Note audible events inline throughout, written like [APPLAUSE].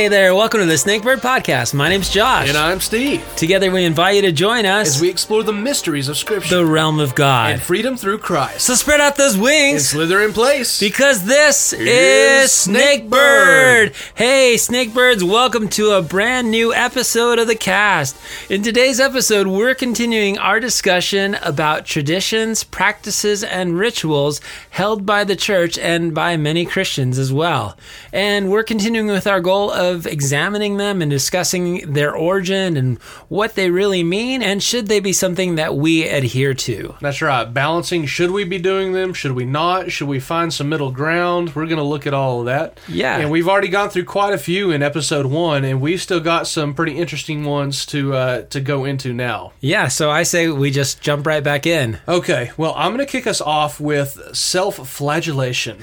Hey there, welcome to the Snakebird Podcast. My name's Josh. And I'm Steve. Together we invite you to join us As we explore the mysteries of Scripture the realm of God. and freedom through Christ. so spread out those wings And wings slither in place. because this is is Snakebird. Snakebird. Hey, Snakebirds, welcome to a brand new episode of the cast. In today's episode, we're continuing our discussion about traditions, practices, and rituals held by the church and by many Christians as well. And we're continuing with our goal of examining them and discussing their origin and what they really mean and should they be something that we adhere to. That's right. Balancing should we be doing them? Should we not? Should we find some middle ground? We're going to look at all of that. Yeah. And we've already gone through quite a few in episode one, and we've still got some pretty interesting ones to uh, to go into now. Yeah, so I say we just jump right back in. Okay, well, I'm going to kick us off with self flagellation.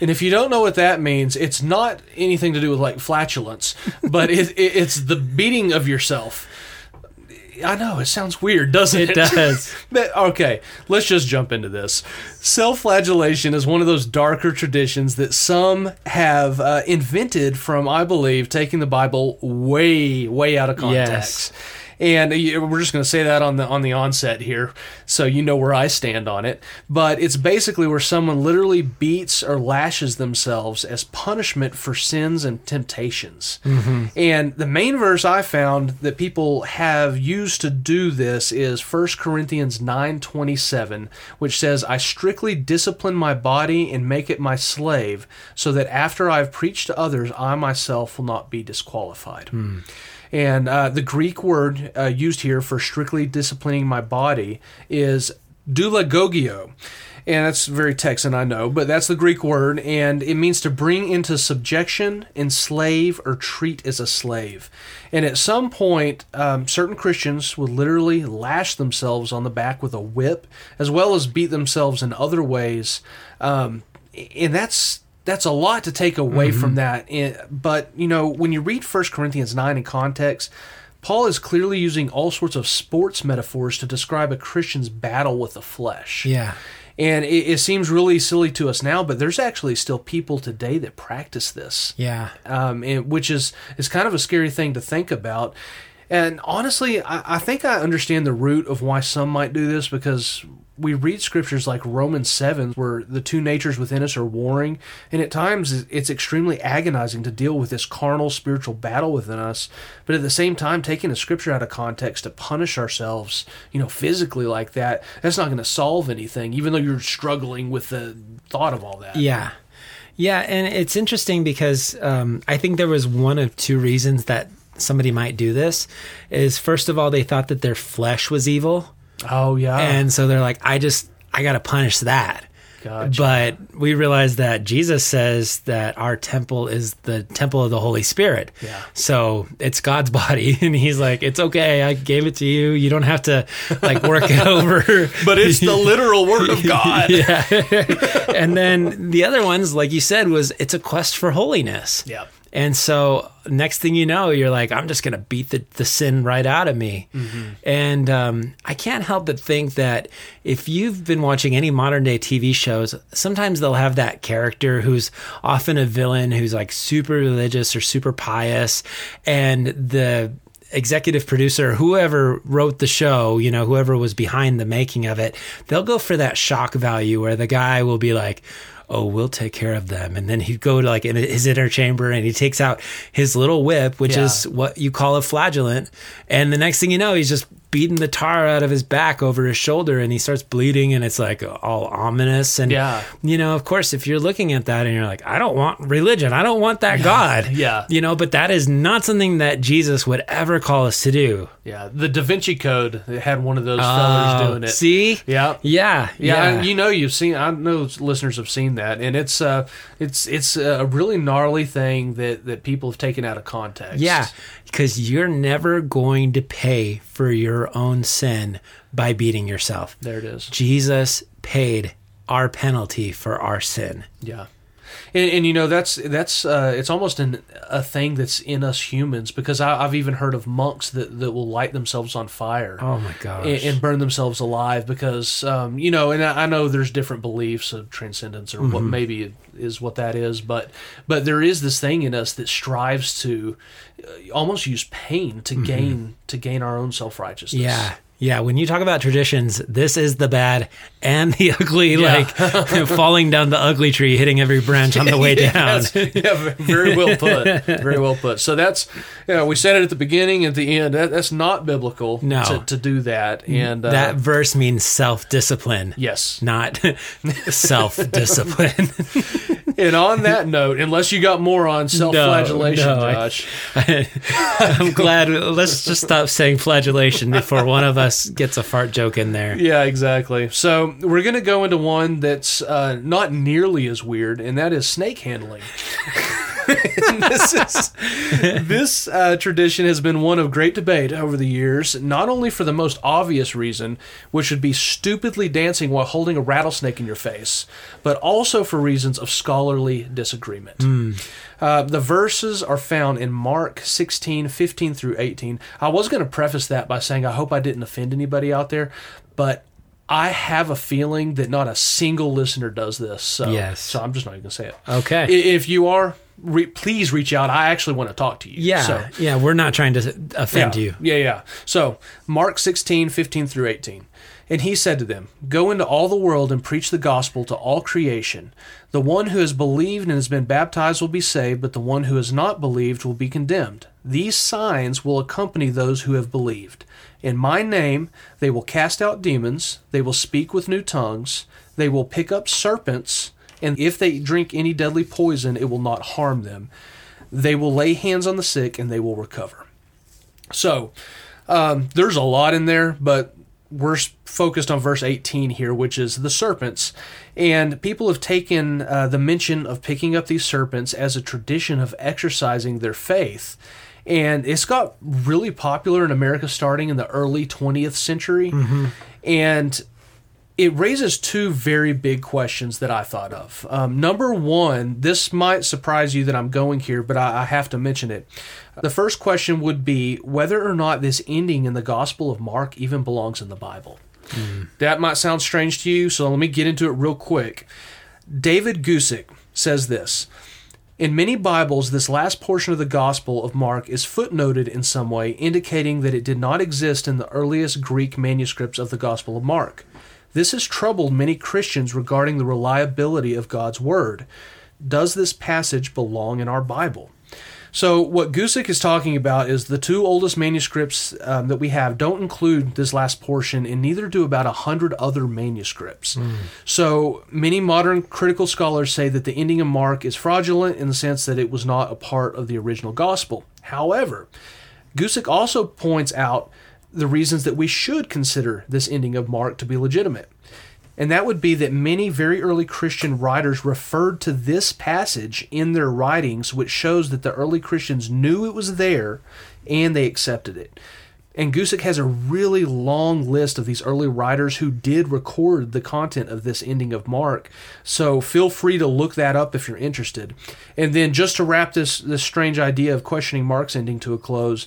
And if you don't know what that means, it's not anything to do with like flatulence, but it, it, it's the beating of yourself. I know, it sounds weird, doesn't it? It does. [LAUGHS] But, okay, let's just jump into this. Self flagellation is one of those darker traditions that some have uh, invented from, I believe, taking the Bible way, way out of context. And uh, we're just going to say that on the on the onset here, so you know where I stand on it. But it's basically where someone literally beats or lashes themselves as punishment for sins and temptations. And the main verse I found that people have used to do this is 1 Corinthians 9:27, which says, "I strictly discipline my body and make it my slave, so that after I've preached to others, I myself will not be disqualified." And uh, the Greek word uh, used here for strictly disciplining my body is doulagogeo. And that's very Texan, I know, but that's the Greek word, and it means to bring into subjection, enslave, or treat as a slave. And at some point, um, certain Christians would literally lash themselves on the back with a whip, as well as beat themselves in other ways. Um, and that's that's a lot to take away from that. But you know, when you read 1 Corinthians nine in context, Paul is clearly using all sorts of sports metaphors to describe a Christian's battle with the flesh. Yeah. And it, it seems really silly to us now, but there's actually still people today that practice this Yeah. um, and, which is is kind of a scary thing to think about. And honestly, I, I think I understand the root of why some might do this because we read scriptures like Romans 7, where the two natures within us are warring. And at times it's extremely agonizing to deal with this carnal spiritual battle within us. But at the same time, taking a scripture out of context to punish ourselves, you know, physically like that, that's not going to solve anything, even though you're struggling with the thought of all that. Yeah. Yeah, and it's interesting because um, I think there was one of two reasons that somebody might do this. Is first of all, they thought that their flesh was evil, Oh, yeah. and so they're like, "I just, I got to punish that." Gotcha. But we realize that Jesus says that our temple is the temple of the Holy Spirit. Yeah. So it's God's body, [LAUGHS] and He's like, "It's okay. I gave it to you. You don't have to like work it [LAUGHS] over." [LAUGHS] but it's the literal word of God. yeah. and then the other ones, like you said, was it's a quest for holiness. Yeah. And so next thing you know, you're like, I'm just going to beat the, the sin right out of me. And um, I can't help but think that if you've been watching any modern day TV shows, sometimes they'll have that character who's often a villain who's like super religious or super pious. And the executive producer, whoever wrote the show, you know, whoever was behind the making of it, they'll go for that shock value where the guy will be like, oh, we'll take care of them. And then he'd go to like in his inner chamber and he takes out his little whip, which Yeah. is what you call a flagellant. And the next thing you know, he's just beating the tar out of his back over his shoulder and he starts bleeding and it's like all ominous. And, Yeah. you know, of course, if you're looking at that and you're like, I don't want religion, I don't want that God. [LAUGHS] Yeah. You know, but that is not something that Jesus would ever call us to do. Yeah, the Da Vinci Code had one of those fellas Oh, doing it. See? Yeah. Yeah. Yeah, Yeah. and you know you've seen. I know listeners have seen that, and it's uh, it's it's a really gnarly thing that that people have taken out of context. Yeah, because you're never going to pay for your own sin by beating yourself. there it is. Jesus paid our penalty for our sin. Yeah. and, and you know that's that's uh, it's almost an, a thing that's in us humans because I, I've even heard of monks that, that will light themselves on fire Oh my gosh. and, and burn themselves alive because um, you know and I I know there's different beliefs of transcendence or Mm-hmm. what maybe it is what that is but but there is this thing in us that strives to almost use pain to gain to gain our own self-righteousness Mm-hmm. yeah. Yeah, when you talk about traditions, this is the bad and the [LAUGHS] ugly, like falling down the ugly tree, hitting every branch on the way [LAUGHS] down. [LAUGHS] Yeah, very well put. Very well put. So that's, you know, we said it at the beginning, at the end. That, that's not biblical No. to, to do that. And uh, that verse means self discipline, yes. not self discipline. And on that note, unless you got more on self-flagellation, no, I- Josh, [LAUGHS] I'm glad. Let's just stop saying flagellation before one of us gets a fart joke in there. Yeah, exactly. So we're going to go into one that's uh, not nearly as weird, and that is snake handling. [LAUGHS] [LAUGHS] This is this uh, tradition has been one of great debate over the years, not only for the most obvious reason, which would be stupidly dancing while holding a rattlesnake in your face, but also for reasons of scholarly disagreement. Uh, the verses are found in Mark 16, 15 through 18. I was going to preface that by saying I hope I didn't offend anybody out there, but I have a feeling that not a single listener does this. So, Yes. so I'm just not even going to say it. Okay. If you are, re- please reach out. I actually want to talk to you. Yeah, So, yeah, we're not trying to offend yeah, you. Yeah, yeah. So, Mark 16, 15 through 18. And he said to them, Go into all the world and preach the gospel to all creation. The one who has believed and has been baptized will be saved, but the one who has not believed will be condemned. These signs will accompany those who have believed. In my name they will cast out demons, they will speak with new tongues, they will pick up serpents, and if they drink any deadly poison, it will not harm them. They will lay hands on the sick and they will recover. So um, there's a lot in there, but we're focused on verse 18 here, which is the serpents. And people have taken uh, the mention of picking up these serpents as a tradition of exercising their faith. And it's got really popular in America starting in the early 20th century. And it raises two very big questions that I thought of. Um, number one, this might surprise you that I'm going here, but I, I have to mention it. The first question would be whether or not this ending in the Gospel of Mark even belongs in the Bible. That might sound strange to you, so let me get into it real quick. David Guzik says this In many Bibles, this last portion of the Gospel of Mark is footnoted in some way, indicating that it did not exist in the earliest Greek manuscripts of the Gospel of Mark. This has troubled many Christians regarding the reliability of God's Word. Does this passage belong in our Bible? So, what Guzik is talking about is the two oldest manuscripts um, that we have don't include this last portion, and neither do about a hundred other manuscripts. So, many modern critical scholars say that the ending of Mark is fraudulent in the sense that it was not a part of the original gospel. However, Guzik also points out the reasons that we should consider this ending of Mark to be legitimate. And that would be that many very early Christian writers referred to this passage in their writings, which shows that the early Christians knew it was there and they accepted it. And Guzik has a really long list of these early writers who did record the content of this ending of Mark. So feel free to look that up if you're interested. And then just to wrap this this strange idea of questioning Mark's ending to a close,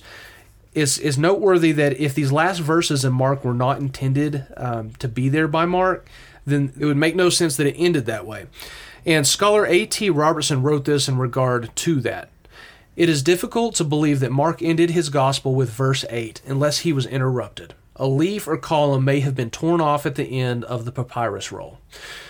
is noteworthy that if these last verses in Mark were not intended um, to be there by Mark, then it would make no sense that it ended that way. And scholar A.T. Robertson wrote this in regard to that. It is difficult to believe that Mark ended his gospel with verse 8 unless he was interrupted. A leaf or column may have been torn off at the end of the papyrus roll.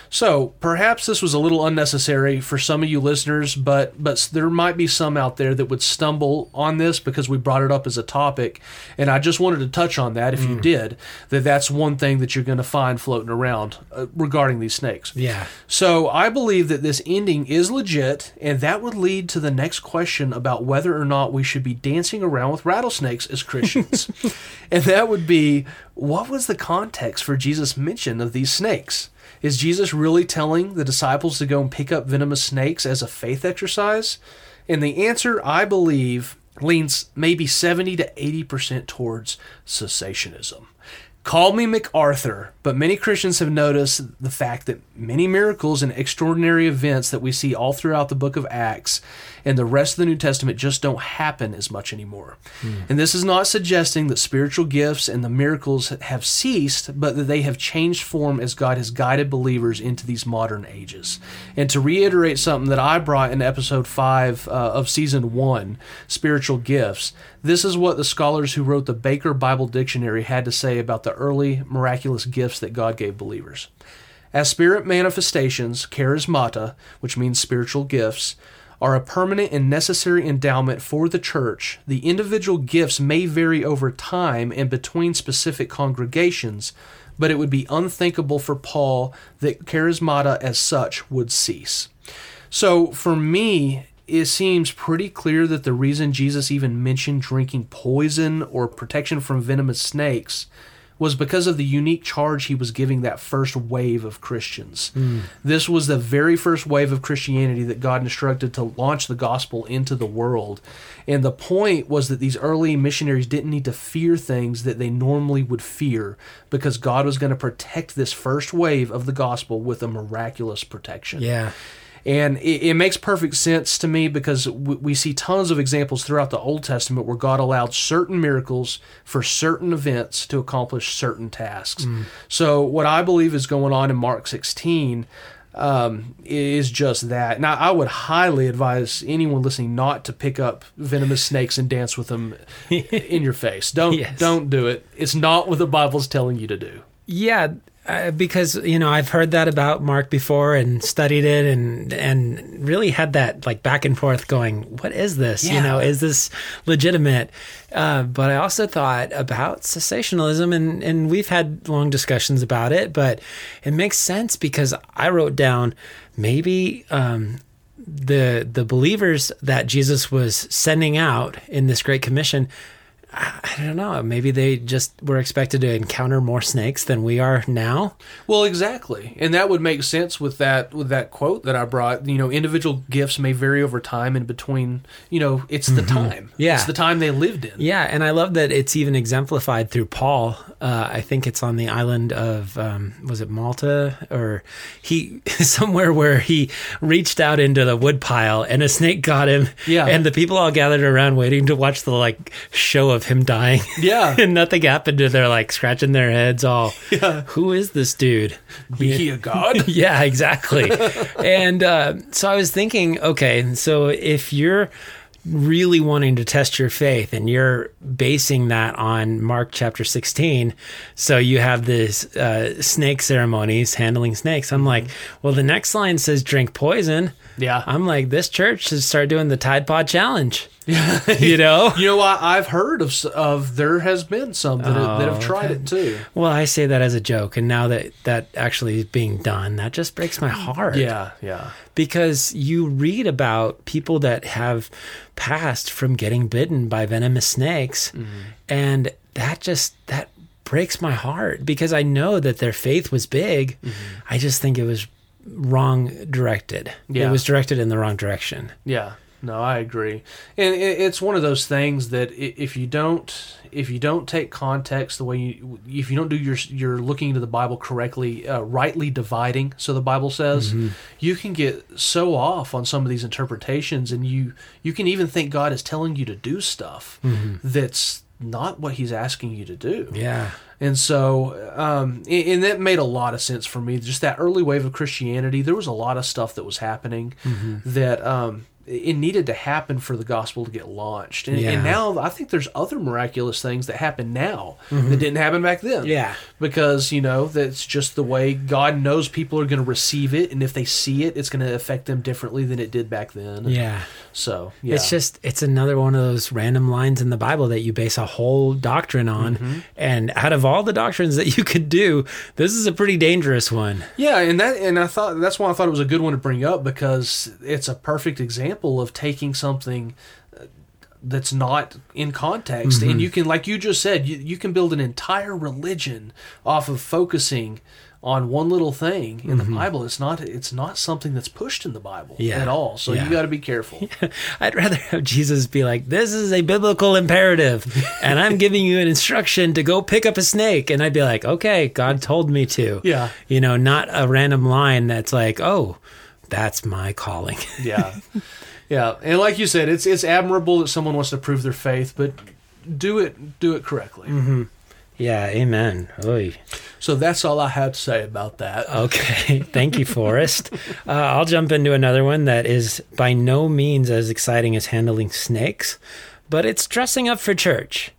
So, perhaps this was a little unnecessary for some of you listeners, but but there might be some out there that would stumble on this because we brought it up as a topic, and I just wanted to touch on that if you did, that that's one thing that you're going to find floating around uh, regarding these snakes. Yeah. So I believe that this ending is legit, and that would lead to the next question about whether or not we should be dancing around with rattlesnakes as Christians. [LAUGHS] and that would be what was the context for Jesus' mention of these snakes? Is Jesus really telling the disciples to go and pick up venomous snakes as a faith exercise? And the answer, I believe, leans maybe 70 to 80% towards cessationism. Call me MacArthur, but many Christians have noticed the fact that many miracles and extraordinary events that we see all throughout the book of Acts and the rest of the New Testament just don't happen as much anymore. And this is not suggesting that spiritual gifts and the miracles have ceased, but that they have changed form as God has guided believers into these modern ages. And to reiterate something that I brought in episode 5 uh, of season 1, spiritual gifts, this is what the scholars who wrote the Baker Bible Dictionary had to say about the early miraculous gifts that God gave believers. As spirit manifestations, charismata, which means spiritual gifts, are a permanent and necessary endowment for the church, the individual gifts may vary over time and between specific congregations, but it would be unthinkable for Paul that charismata as such would cease. So for me, it seems pretty clear that the reason Jesus even mentioned drinking poison or protection from venomous snakes was because of the unique charge he was giving that first wave of Christians. This was the very first wave of Christianity that God instructed to launch the gospel into the world. And the point was that these early missionaries didn't need to fear things that they normally would fear because God was going to protect this first wave of the gospel with a miraculous protection. Yeah. And it, it makes perfect sense to me because we, we see tons of examples throughout the Old Testament where God allowed certain miracles for certain events to accomplish certain tasks. So, what I believe is going on in Mark 16 um, is just that. Now, I would highly advise anyone listening not to pick up venomous snakes and dance with them [LAUGHS] in your face. Don't Yes. don't do it. It's not what the Bible's telling you to do. Yeah, uh, because you know I've heard that about Mark before and studied it and and really had that like back and forth going, what is this? You know, is this legitimate? Uh, but I also thought about cessationalism and and we've had long discussions about it, but it makes sense because I wrote down maybe. Um, the the believers that Jesus was sending out in this Great Commission, I, don't know. Maybe they just were expected to encounter more snakes than we are now. Well, exactly, and that would make sense with that with that quote that I brought. You know, individual gifts may vary over time and between. You know, it's the time. Mm-hmm. Yeah. it's the time they lived in. Yeah, and I love that it's even exemplified through Paul. Uh, I think it's on the island of um, was it Malta or he [LAUGHS] somewhere where he reached out into the woodpile and a snake got him. Yeah. and the people all gathered around waiting to watch the like show of him dying. [LAUGHS] Yeah. and nothing happened. to they're like scratching their heads. All, Yeah. who is this dude? Be he a god? [LAUGHS] yeah, exactly. and uh, so I was thinking, okay, so if you're really wanting to test your faith and you're basing that on Mark chapter 16, so you have this uh, snake ceremonies, handling snakes. I'm like, well, the next line says drink poison. Yeah. I'm like, this church should start doing the Tide Pod Challenge. [LAUGHS] you know? You know, I, I've heard of of there has been some that, have, that have Oh, tried it too. Well, I say that as a joke, and now that that actually is being done, that just breaks my heart. Yeah, yeah, because you read about people that have passed from getting bitten by venomous snakes Mm-hmm. and that just that breaks my heart because I know that their faith was big. I just think it was wrong directed. Yeah. It was directed in the wrong direction. yeah. No, I agree, and it's one of those things that if you don't if you don't take context the way you if you don't do your you're looking into the Bible correctly, uh, rightly dividing, so the Bible says, you can get so off on some of these interpretations, and you you can even think God is telling you to do stuff that's not what He's asking you to do. Yeah. And so, um, and and that made a lot of sense for me. Just that early wave of Christianity, there was a lot of stuff that was happening that um, it needed to happen for the gospel to get launched. And, Yeah. and now I think there's other miraculous things that happen now that didn't happen back then. Yeah. Because, you know, that's just the way God knows people are going to receive it. And if they see it, it's going to affect them differently than it did back then. Yeah. So, yeah. It's just it's another one of those random lines in the Bible that you base a whole doctrine on. Mm-hmm. And out of all the doctrines that you could do, this is a pretty dangerous one. Yeah, and that and I thought that's why I thought it was a good one to bring up because it's a perfect example of taking something uh, that's not in context and you can like you just said you, you can build an entire religion off of focusing on one little thing in the Bible. It's not it's not something that's pushed in the Bible Mm-hmm. Yeah. at all. So Yeah. you got to be careful. [LAUGHS] I'd rather have Jesus be like, "This is a biblical imperative, and I'm [LAUGHS] giving you an instruction to go pick up a snake," and I'd be like, "Okay, God told me to." Yeah. you know, not a random line that's like, "Oh, that's my calling." yeah, [LAUGHS] yeah. And like you said, it's it's admirable that someone wants to prove their faith, but do it do it correctly. Mm-hmm. yeah, Amen. Oy. So that's all I had to say about that. Okay, [LAUGHS] thank you, Forrest. Uh, I'll jump into another one that is by no means as exciting as handling snakes, but it's dressing up for church.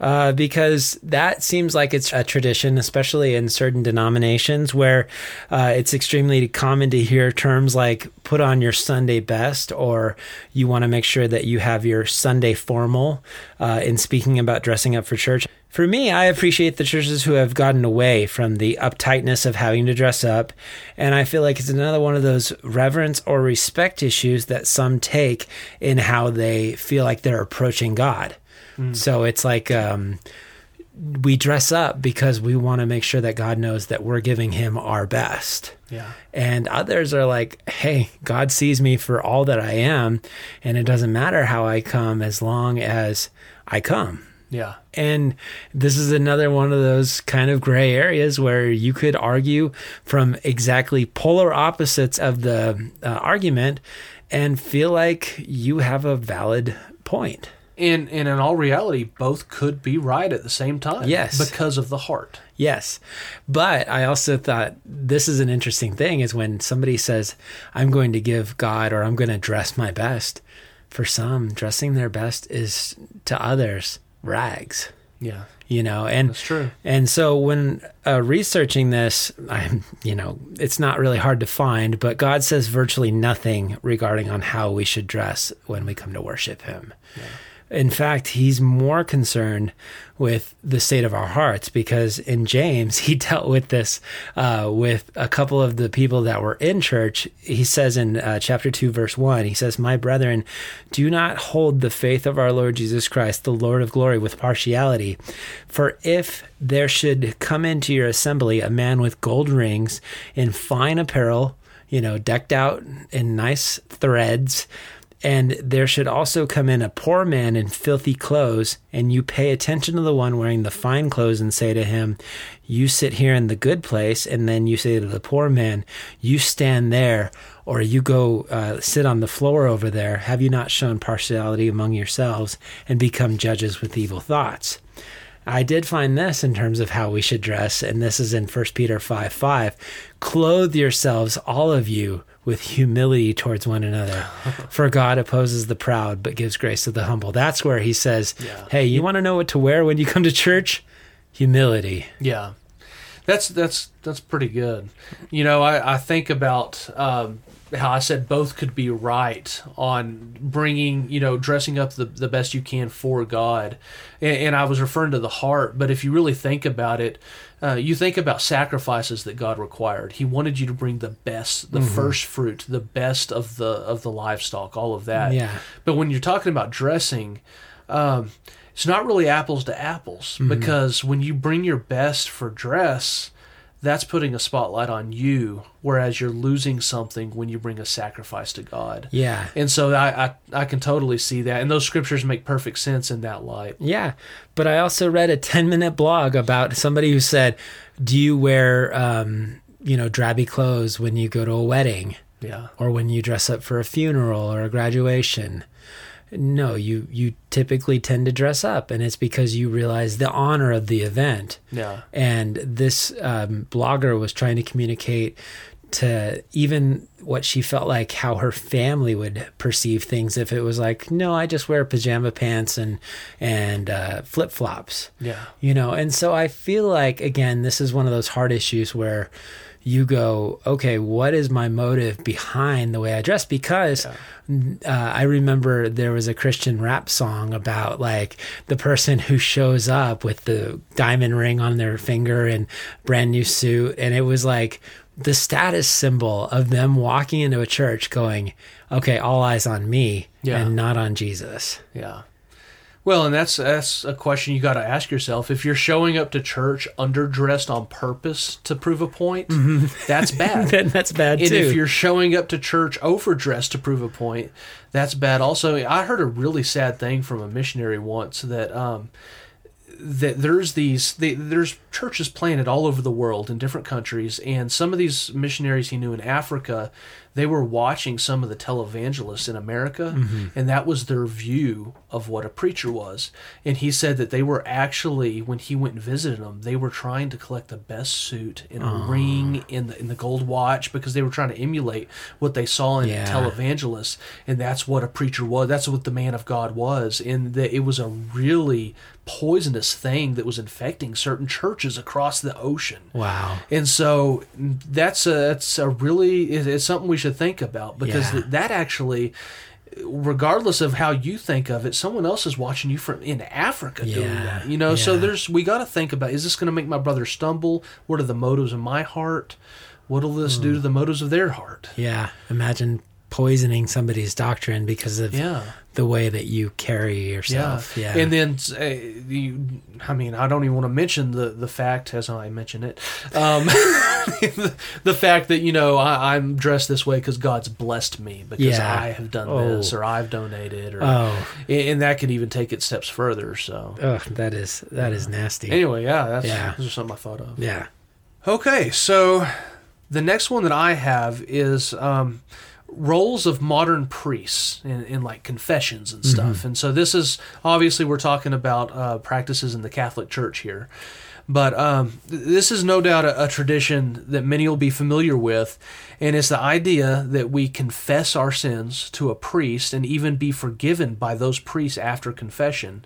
Uh, because that seems like it's a tradition, especially in certain denominations where uh, it's extremely common to hear terms like put on your Sunday best or you want to make sure that you have your Sunday formal uh, in speaking about dressing up for church. For me, I appreciate the churches who have gotten away from the uptightness of having to dress up. And I feel like it's another one of those reverence or respect issues that some take in how they feel like they're approaching God. So it's like um, we dress up because we want to make sure that God knows that we're giving him our best. Yeah, And others are like, hey, God sees me for all that I am. And it doesn't matter how I come as long as I come. yeah, And this is another one of those kind of gray areas where you could argue from exactly polar opposites of the uh, argument and feel like you have a valid point. And and in all reality, both could be right at the same time. Yes. because of the heart. Yes. But I also thought this is an interesting thing is when somebody says, I'm going to give God or I'm going to dress my best. For some, dressing their best is to others rags. Yeah, you know and That's true. and so when uh, researching this i'm you know it's not really hard to find but god says virtually nothing regarding on how we should dress when we come to worship him in fact he's more concerned with the state of our hearts because in james [LAUGHS] he dealt with this uh, with a couple of the people that were in church. He says in uh, chapter 2 verse 1 he says my brethren do not hold the faith of our lord jesus christ the lord of glory with partiality. For if there should come into your assembly a man with gold rings in fine apparel you know decked out in nice threads and there should also come in a poor man in filthy clothes, and you pay attention to the one wearing the fine clothes and say to him, You sit here in the good place. And then you say to the poor man, You stand there, or you go uh, sit on the floor over there. Have you not shown partiality among yourselves and become judges with evil thoughts? I did find this in terms of how we should dress, and this is in 1 Peter 5 5. Clothe yourselves, all of you, with humility towards one another. [LAUGHS] For God opposes the proud, but gives grace to the humble. That's where he says, Yeah. Hey, you want to know what to wear when you come to church? Humility. Yeah, that's that's that's pretty good. You know, I, I think about um, how I said both could be right on bringing, you know, dressing up the, the best you can for God, and, and I was referring to the heart. But if you really think about it, uh, you think about sacrifices that God required. He wanted you to bring the best, the first fruit, the best of the of the livestock, all of that. Yeah. But when you're talking about dressing, um, it's not really apples to apples Mm-hmm. because when you bring your best for dress, that's putting a spotlight on you, whereas you're losing something when you bring a sacrifice to God. Yeah. And so I, I I can totally see that, and those scriptures make perfect sense in that light. Yeah. But I also read a 10 minute blog about somebody who said, Do you wear, um, you know, drabby clothes when you go to a wedding? Yeah, or when you dress up for a funeral or a graduation. No, you you typically tend to dress up, and it's because you realize the honor of the event. yeah, And this um, blogger was trying to communicate to even what she felt like how her family would perceive things if it was like, no, I just wear pajama pants and and uh, flip flops yeah, you know and so i feel like again this is one of those hard issues where you go okay what is my motive behind the way i dress because uh, i remember there was a christian rap song about like the person who shows up with the diamond ring on their finger and brand new suit and it was like the status symbol of them walking into a church going okay all eyes on me Yeah. and not on jesus yeah. Well, and that's that's a question you got to ask yourself. If you're showing up to church underdressed on purpose to prove a point, that's bad. [LAUGHS] then that's bad and too. if you're showing up to church overdressed to prove a point, that's bad. Also, I heard a really sad thing from a missionary once that um, that there's these they, there's churches planted all over the world in different countries, and some of these missionaries he knew in Africa, they were watching some of the televangelists in America, mm-hmm. and that was their view of what a preacher was. And he said that they were actually, when he went and visited them, they were trying to collect the best suit and a oh. ring in the in the gold watch because they were trying to emulate what they saw in Yeah. televangelists, and that's what a preacher was. That's what the man of God was, and that it was a really poisonous thing that was infecting certain churches across the ocean. wow. And so that's a that's a really it's something we should think about because Yeah. that actually regardless of how you think of it someone else is watching you from in Africa doing that you know? So there's we got to think about is this going to make my brother stumble? What are the motives of my heart? What'll this Hmm. do to the motives of their heart? Yeah. Imagine poisoning somebody's doctrine because of yeah the way that you carry yourself. Yeah. And then uh, you, I mean, I don't even want to mention the the fact as I mention it, um, the, [LAUGHS] the fact that you know I, I'm dressed this way because God's blessed me because Yeah. I have done Oh. this or I've donated or, oh, and that could even take it steps further. So ugh, that is that is nasty. anyway, yeah, that's Yeah. are something I thought of. yeah. Okay, so the next one that I have is um, roles of modern priests in, in like confessions and stuff. And so this is obviously we're talking about uh, practices in the Catholic Church here. But um, th- this is no doubt a, a tradition that many will be familiar with, and it's the idea that we confess our sins to a priest and even be forgiven by those priests after confession.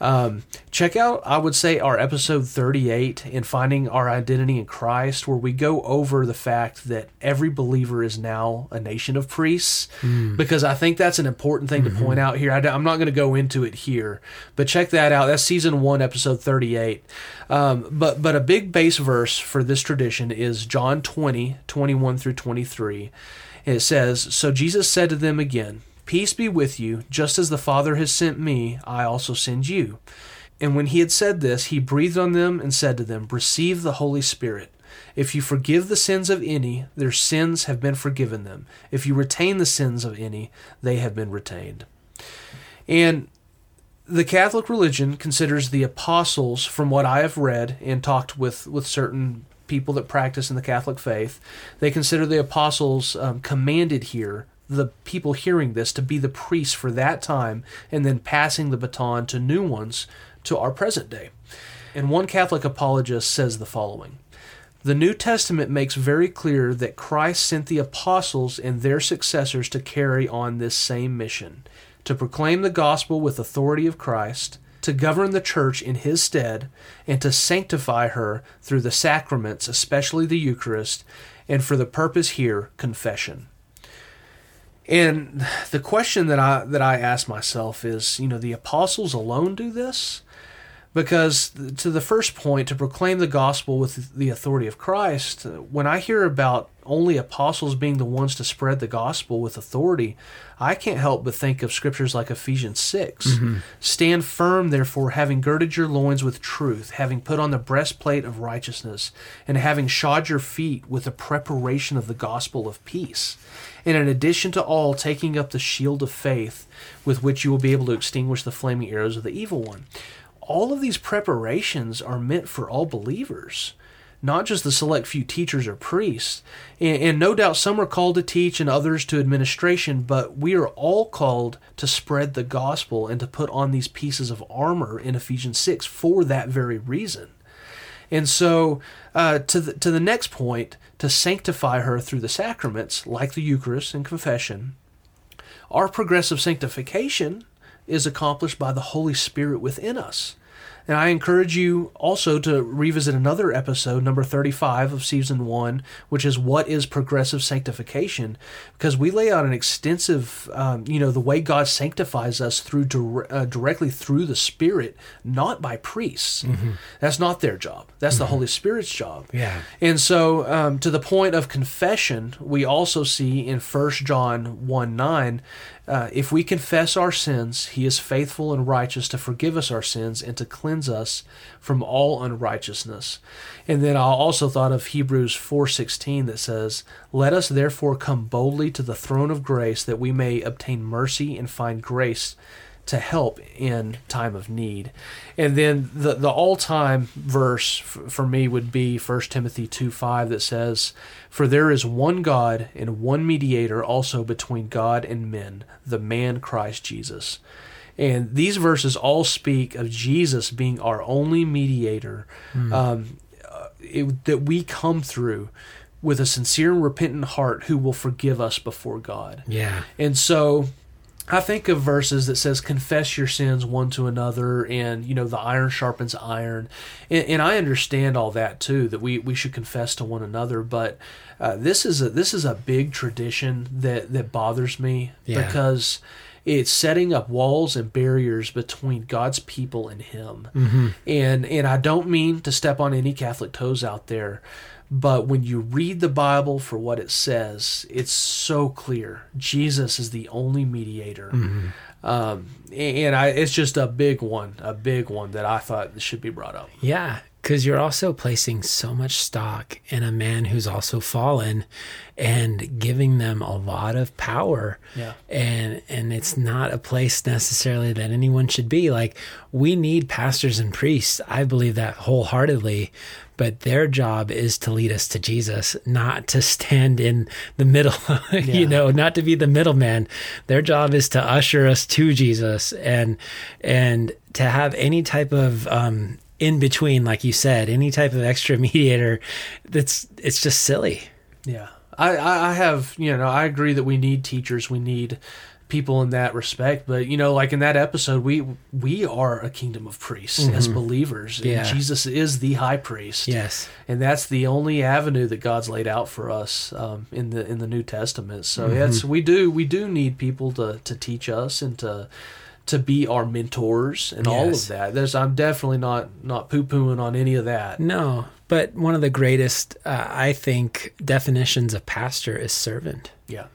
Um, check out, I would say, our episode 38 in Finding Our Identity in Christ, where we go over the fact that every believer is now a nation of priests, because I think that's an important thing to point out here. I, am not going to go into it here, but check that out. That's season one, episode 38. Um, but, but a big base verse for this tradition is John 20, 21 through 23. It says, So Jesus said to them again, Peace be with you, just as the Father has sent me, I also send you. And when he had said this, he breathed on them and said to them, Receive the Holy Spirit. If you forgive the sins of any, their sins have been forgiven them. If you retain the sins of any, they have been retained. And the Catholic religion considers the apostles, from what I have read and talked with, with certain people that practice in the Catholic faith, they consider the apostles um, commanded here, the people hearing this, to be the priests for that time and then passing the baton to new ones to our present day. And one Catholic apologist says the following. The New Testament makes very clear that Christ sent the apostles and their successors to carry on this same mission to proclaim the gospel with authority of Christ, to govern the church in his stead, and to sanctify her through the sacraments, especially the Eucharist, and for the purpose here, confession. And the question that I that I ask myself is, you know, the apostles alone do this? Because to the first point, to proclaim the gospel with the authority of Christ, when I hear about only apostles being the ones to spread the gospel with authority, I can't help but think of scriptures like Ephesians 6. Mm-hmm. Stand firm, therefore, having girded your loins with truth, having put on the breastplate of righteousness, and having shod your feet with the preparation of the gospel of peace. And in addition to all, taking up the shield of faith with which you will be able to extinguish the flaming arrows of the evil one all of these preparations are meant for all believers, not just the select few teachers or priests. And, and, no doubt some are called to teach and others to administration, but we are all called to spread the gospel and to put on these pieces of armor in Ephesians 6 for that very reason. And so, uh, to the to the next point, to sanctify her through the sacraments, like the Eucharist and confession, our progressive sanctification is accomplished by the Holy Spirit within us. And I encourage you also to revisit another episode, number 35 of season one, which is What is Progressive Sanctification? Because we lay out an extensive, um, you know, the way God sanctifies us through dire- uh, directly through the Spirit, not by priests. That's not their job. That's the Holy Spirit's job. Yeah. And so, um, to the point of confession, we also see in 1 John 1 9, uh, if we confess our sins, he is faithful and righteous to forgive us our sins and to cleanse us from all unrighteousness. And then I also thought of Hebrews 4:16 that says, "Let us therefore come boldly to the throne of grace that we may obtain mercy and find grace to help in time of need. And then the the all time verse f- for me would be 1 Timothy 2 5 that says, For there is one God and one mediator also between God and men, the man Christ Jesus. And these verses all speak of Jesus being our only mediator um, uh, it, that we come through with a sincere and repentant heart who will forgive us before God. Yeah. And so I think of verses that says confess your sins one to another and you know the iron sharpens iron and, and I understand all that too that we, we should confess to one another but uh, this is a this is a big tradition that that bothers me Yeah. because it's setting up walls and barriers between God's people and him Mm-hmm. and and I don't mean to step on any Catholic toes out there but when you read the Bible for what it says, it's so clear. Jesus is the only mediator. Um, and I, it's just a big one, a big one that I thought should be brought up. Yeah, because you're also placing so much stock in a man who's also fallen and giving them a lot of power. Yeah. And and it's not a place necessarily that anyone should be. Like we need pastors and priests. I believe that wholeheartedly. But their job is to lead us to Jesus, not to stand in the middle, [LAUGHS] Yeah. you know, not to be the middleman. Their job is to usher us to Jesus and and to have any type of um, in between, like you said, any type of extra [LAUGHS] mediator. That's it's just silly. Yeah. I, I I have, you know, I agree that we need teachers. We need people in that respect. But, you know, like in that episode, we we are a kingdom of priests as believers. And Jesus is the high priest. Yes. and that's the only avenue that God's laid out for us um, in the in the New Testament. So yes, we do we do need people to to teach us and to to be our mentors and all of that. There's I'm definitely not not poo pooing on any of that. No, but one of the greatest, uh, I think, definitions of pastor is servant. Yeah,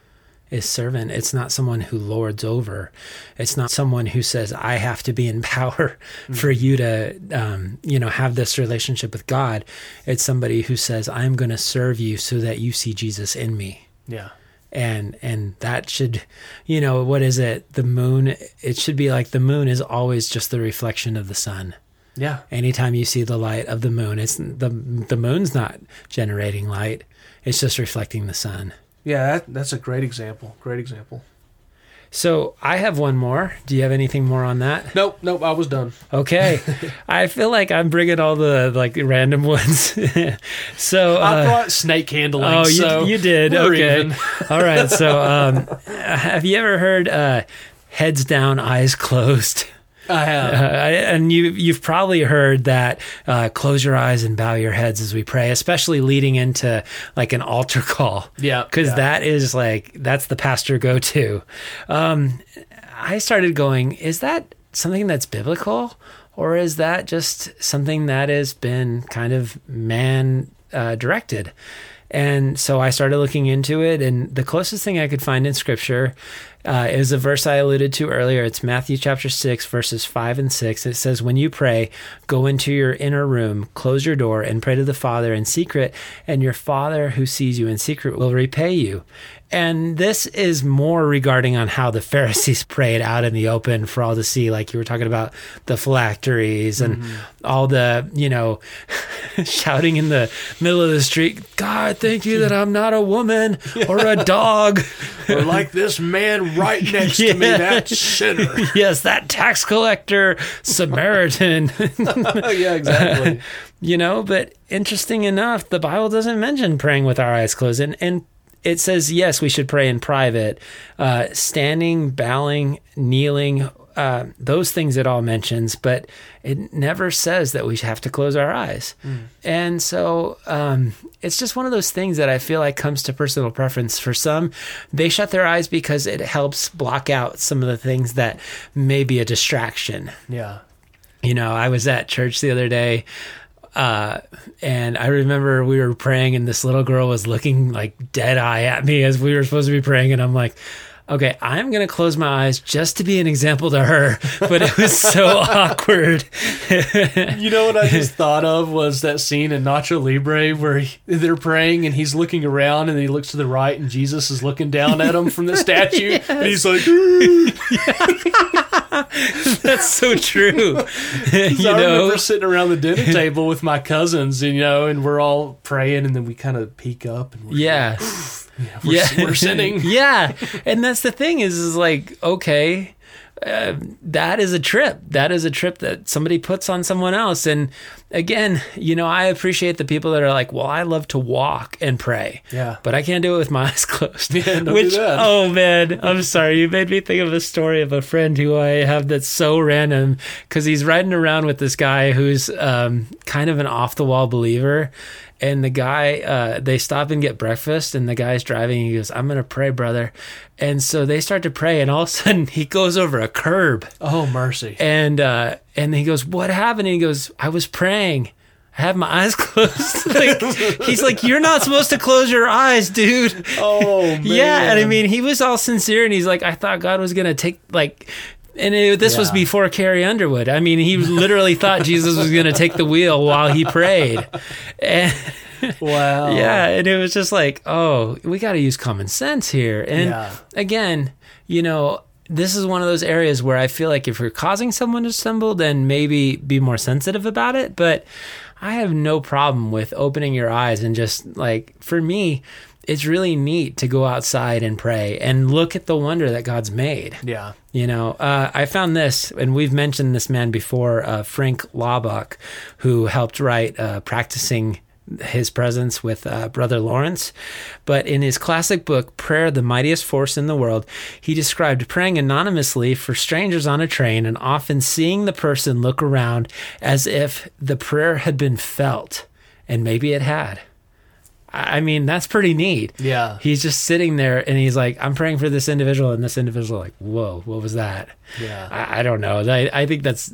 is servant. It's not someone who lords over. It's not someone who says, I have to be in [LAUGHS] power for you to, um, you know, have this relationship with God. It's somebody who says, I'm going to serve you so that you see Jesus in me. yeah, And, and that should, you know, what is it? The moon, it should be like the moon is always just the reflection of the sun. yeah. Anytime you see the light of the moon, it's the, the moon's not generating light. It's just reflecting the sun. Yeah, that, that's a great example. Great example. So I have one more. Do you have anything more on that? Nope, nope. I was done. Okay. [LAUGHS] I feel like I'm bringing all the like random ones. [LAUGHS] so I uh, brought snake handling. oh, you, so you did. Okay. all right. So [LAUGHS] um, have you ever heard uh, heads down, eyes closed? I have. Uh, and you you've probably heard that uh, close your eyes and bow your heads as we pray, especially leading into like an altar call. [LAUGHS] Yeah, because yeah. that is like that's the pastor go to. Um, I started going, is that something that's biblical, or is that just something that has been kind of man uh, directed? And so I started looking into it, and the closest thing I could find in scripture uh, is a verse I alluded to earlier. It's Matthew chapter 6, verses 5 and 6. It says, When you pray, go into your inner room, close your door, and pray to the Father in secret, and your Father who sees you in secret will repay you. And this is more regarding on how the [LAUGHS] Pharisees prayed out in the open for all to see, like you were talking about the phylacteries and all the, you know, [LAUGHS] shouting in the middle of the street, God, thank you that I'm not a woman [LAUGHS] or a dog. or like this man right [LAUGHS] next to me, that sinner. [LAUGHS] yes, that tax collector Samaritan. [LAUGHS] yeah, exactly. you know, but interesting enough, the Bible doesn't mention praying with our eyes closed. And, and it says, yes, we should pray in private. Uh, standing, bowing, kneeling, uh, those things it all mentions, but it never says that we have to close our eyes. And so um, it's just one of those things that I feel like comes to personal preference. For some, they shut their eyes because it helps block out some of the things that may be a distraction. Yeah. You know, I was at church the other day, uh, and I remember we were praying, and this little girl was looking like dead eye at me as we were supposed to be praying, and I'm like, okay, I'm gonna close my eyes just to be an example to her, but it was so [LAUGHS] awkward. You know what I just thought of was that scene in Nacho Libre where he, they're praying and he's looking around and he looks to the right and Jesus is looking down at him from the [LAUGHS] statue and he's like, [LAUGHS] That's so true. you I know, remember sitting around the dinner table with my cousins, and you know, and we're all praying, and then we kind of peek up, and we're, yeah. We're, yeah, we're sinning. [LAUGHS] yeah, and that's the thing is, is like okay, uh, that is a trip. That is a trip that somebody puts on someone else. And again, you know, I appreciate the people that are like, well, I love to walk and pray. Yeah. But I can't do it with my [LAUGHS] eyes closed. Yeah, Which, oh man, I'm sorry. You made me think of a story of a friend who I have that's so random because he's riding around with this guy who's um, kind of an off the wall believer. And the guy, uh, they stop and get breakfast, and the guy's driving. He goes, I'm going to pray, brother. And so they start to pray, and all of a sudden he goes over a curb. Oh mercy! And uh, and he goes, "What happened?" And he goes, "I was praying. I have my eyes [LAUGHS] closed." [LAUGHS] like he's like, "You're not supposed to close your eyes, dude." Oh man! [LAUGHS] Yeah, and I mean, he was all sincere, and he's like, "I thought God was gonna take like." And it, this was before Carrie Underwood. I mean, he literally thought Jesus was going to take the wheel while he prayed. And wow. yeah, and it was just like, oh, we got to use common sense here. And Yeah. again, you know, this is one of those areas where I feel like if you're causing someone to stumble, then maybe be more sensitive about it. But I have no problem with opening your eyes and just like, for me, it's really neat to go outside and pray and look at the wonder that God's made. Yeah. You know, uh, I found this, and we've mentioned this man before, uh, Frank Laubach, who helped write uh, Practicing His Presence with uh, Brother Lawrence. But in his classic book, Prayer, the Mightiest Force in the World, he described praying anonymously for strangers on a train and often seeing the person look around as if the prayer had been felt, and maybe it had. I mean, that's pretty neat Yeah. he's just sitting there and he's like, I'm praying for this individual, and this individual like, whoa, what was that? Yeah. I, I don't know. I, I think that's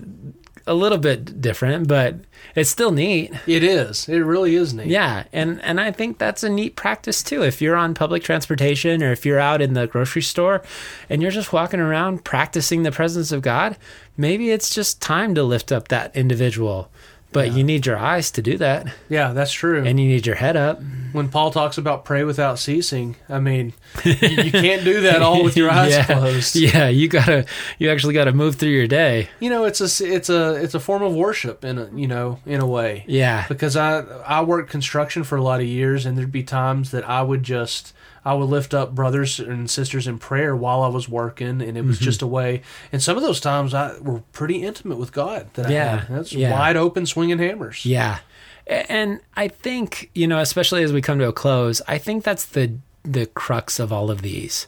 a little bit different, but it's still neat. It is. It really is neat. Yeah, and and I think that's a neat practice too. If you're on public transportation or if you're out in the grocery store and you're just walking around practicing the presence of God, maybe it's just time to lift up that individual. But you need your eyes to do that, Yeah, that's true. and you need your head up. when Paul talks about pray without ceasing, I mean, you, you can't do that all with your [LAUGHS] eyes yeah. closed. Yeah, you gotta, you actually gotta move through your day. You know, it's a it's a it's a form of worship in a you know in a way. Yeah, Because I I worked construction for a lot of years, and there'd be times that I would just I would lift up brothers and sisters in prayer while I was working, and it was just a way. And some of those times I were pretty intimate with God. That Yeah, that's yeah. wide open swinging hammers. yeah, and I think you know, especially as we come to a close, I think that's the the crux of all of these.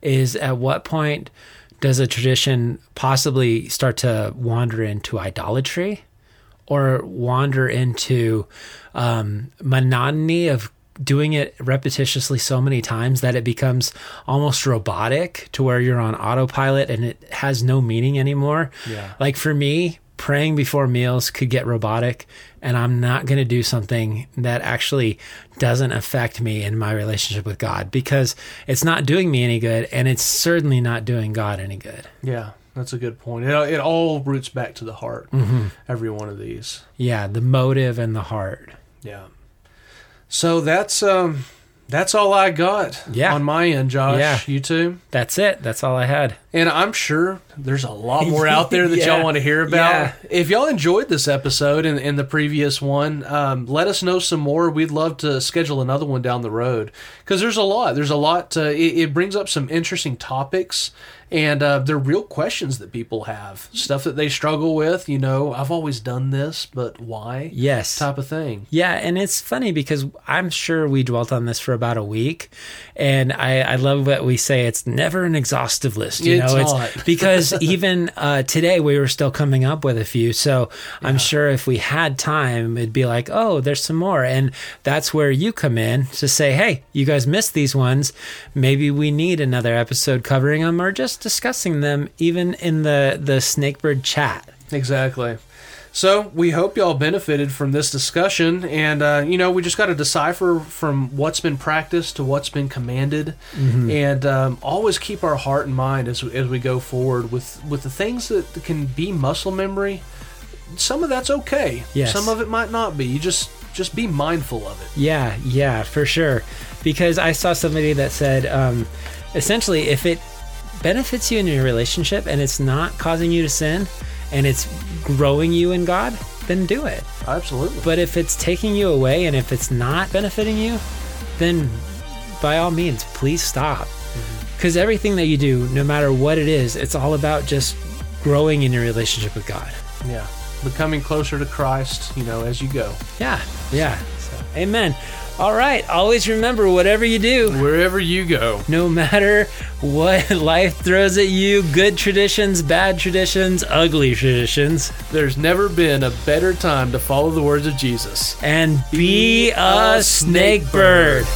Is at what point does a tradition possibly start to wander into idolatry, or wander into um, monotony of doing it repetitiously so many times that it becomes almost robotic to where you're on autopilot and it has no meaning anymore. Yeah. Like for me, praying before meals could get robotic and I'm not going to do something that actually doesn't affect me in my relationship with God because it's not doing me any good and it's certainly not doing God any good. Yeah, that's a good point. It, it all roots back to the heart. Mm-hmm. Every one of these. Yeah, the motive and the heart. Yeah. So that's um that's all I got Yeah. on my end, Josh. Yeah. You too. That's it. That's all I had. And I'm sure there's a lot [LAUGHS] more out there that Yeah. y'all want to hear about. Yeah. If y'all enjoyed this episode and, and the previous one, um, let us know some more. We'd love to schedule another one down the road because there's a lot. There's a lot. To, it, it brings up some interesting topics, and uh, they're real questions that people have, stuff that they struggle with. You know, I've always done this, but why? Yes. type of thing. Yeah, and it's funny because I'm sure we dwelt on this for about a week, and I, I love what we say. It's never an exhaustive list, you It's know. not. [LAUGHS] because [LAUGHS] even uh, today we were still coming up with a few. So I'm sure if we had time, it'd be like, oh, there's some more, and that's where you come in to say, hey, you guys missed these ones. Maybe we need another episode covering them or just discussing them, even in the the Snakebird chat. Exactly. So we hope y'all benefited from this discussion, and uh, you know we just got to decipher from what's been practiced to what's been commanded, and um, always keep our heart and mind as as we go forward with with the things that can be muscle memory. Some of that's okay. Yes. Some of it might not be. You just just be mindful of it. Yeah, yeah, for sure. Because I saw somebody that said, um, essentially, if it benefits you in your relationship and it's not causing you to sin and it's growing you in God, then do it. Absolutely. But if it's taking you away and if it's not benefiting you, then by all means, please stop. Mm-hmm. Because everything that you do, no matter what it is, it's all about just growing in your relationship with God. Yeah. Becoming closer to Christ, you know, as you go. Yeah, yeah. So, amen. All right. Always remember whatever you do, Wherever you go. no matter what [LAUGHS] life throws at you good traditions, bad traditions, ugly traditions There's never been a better time to follow the words of Jesus. and be a snake bird.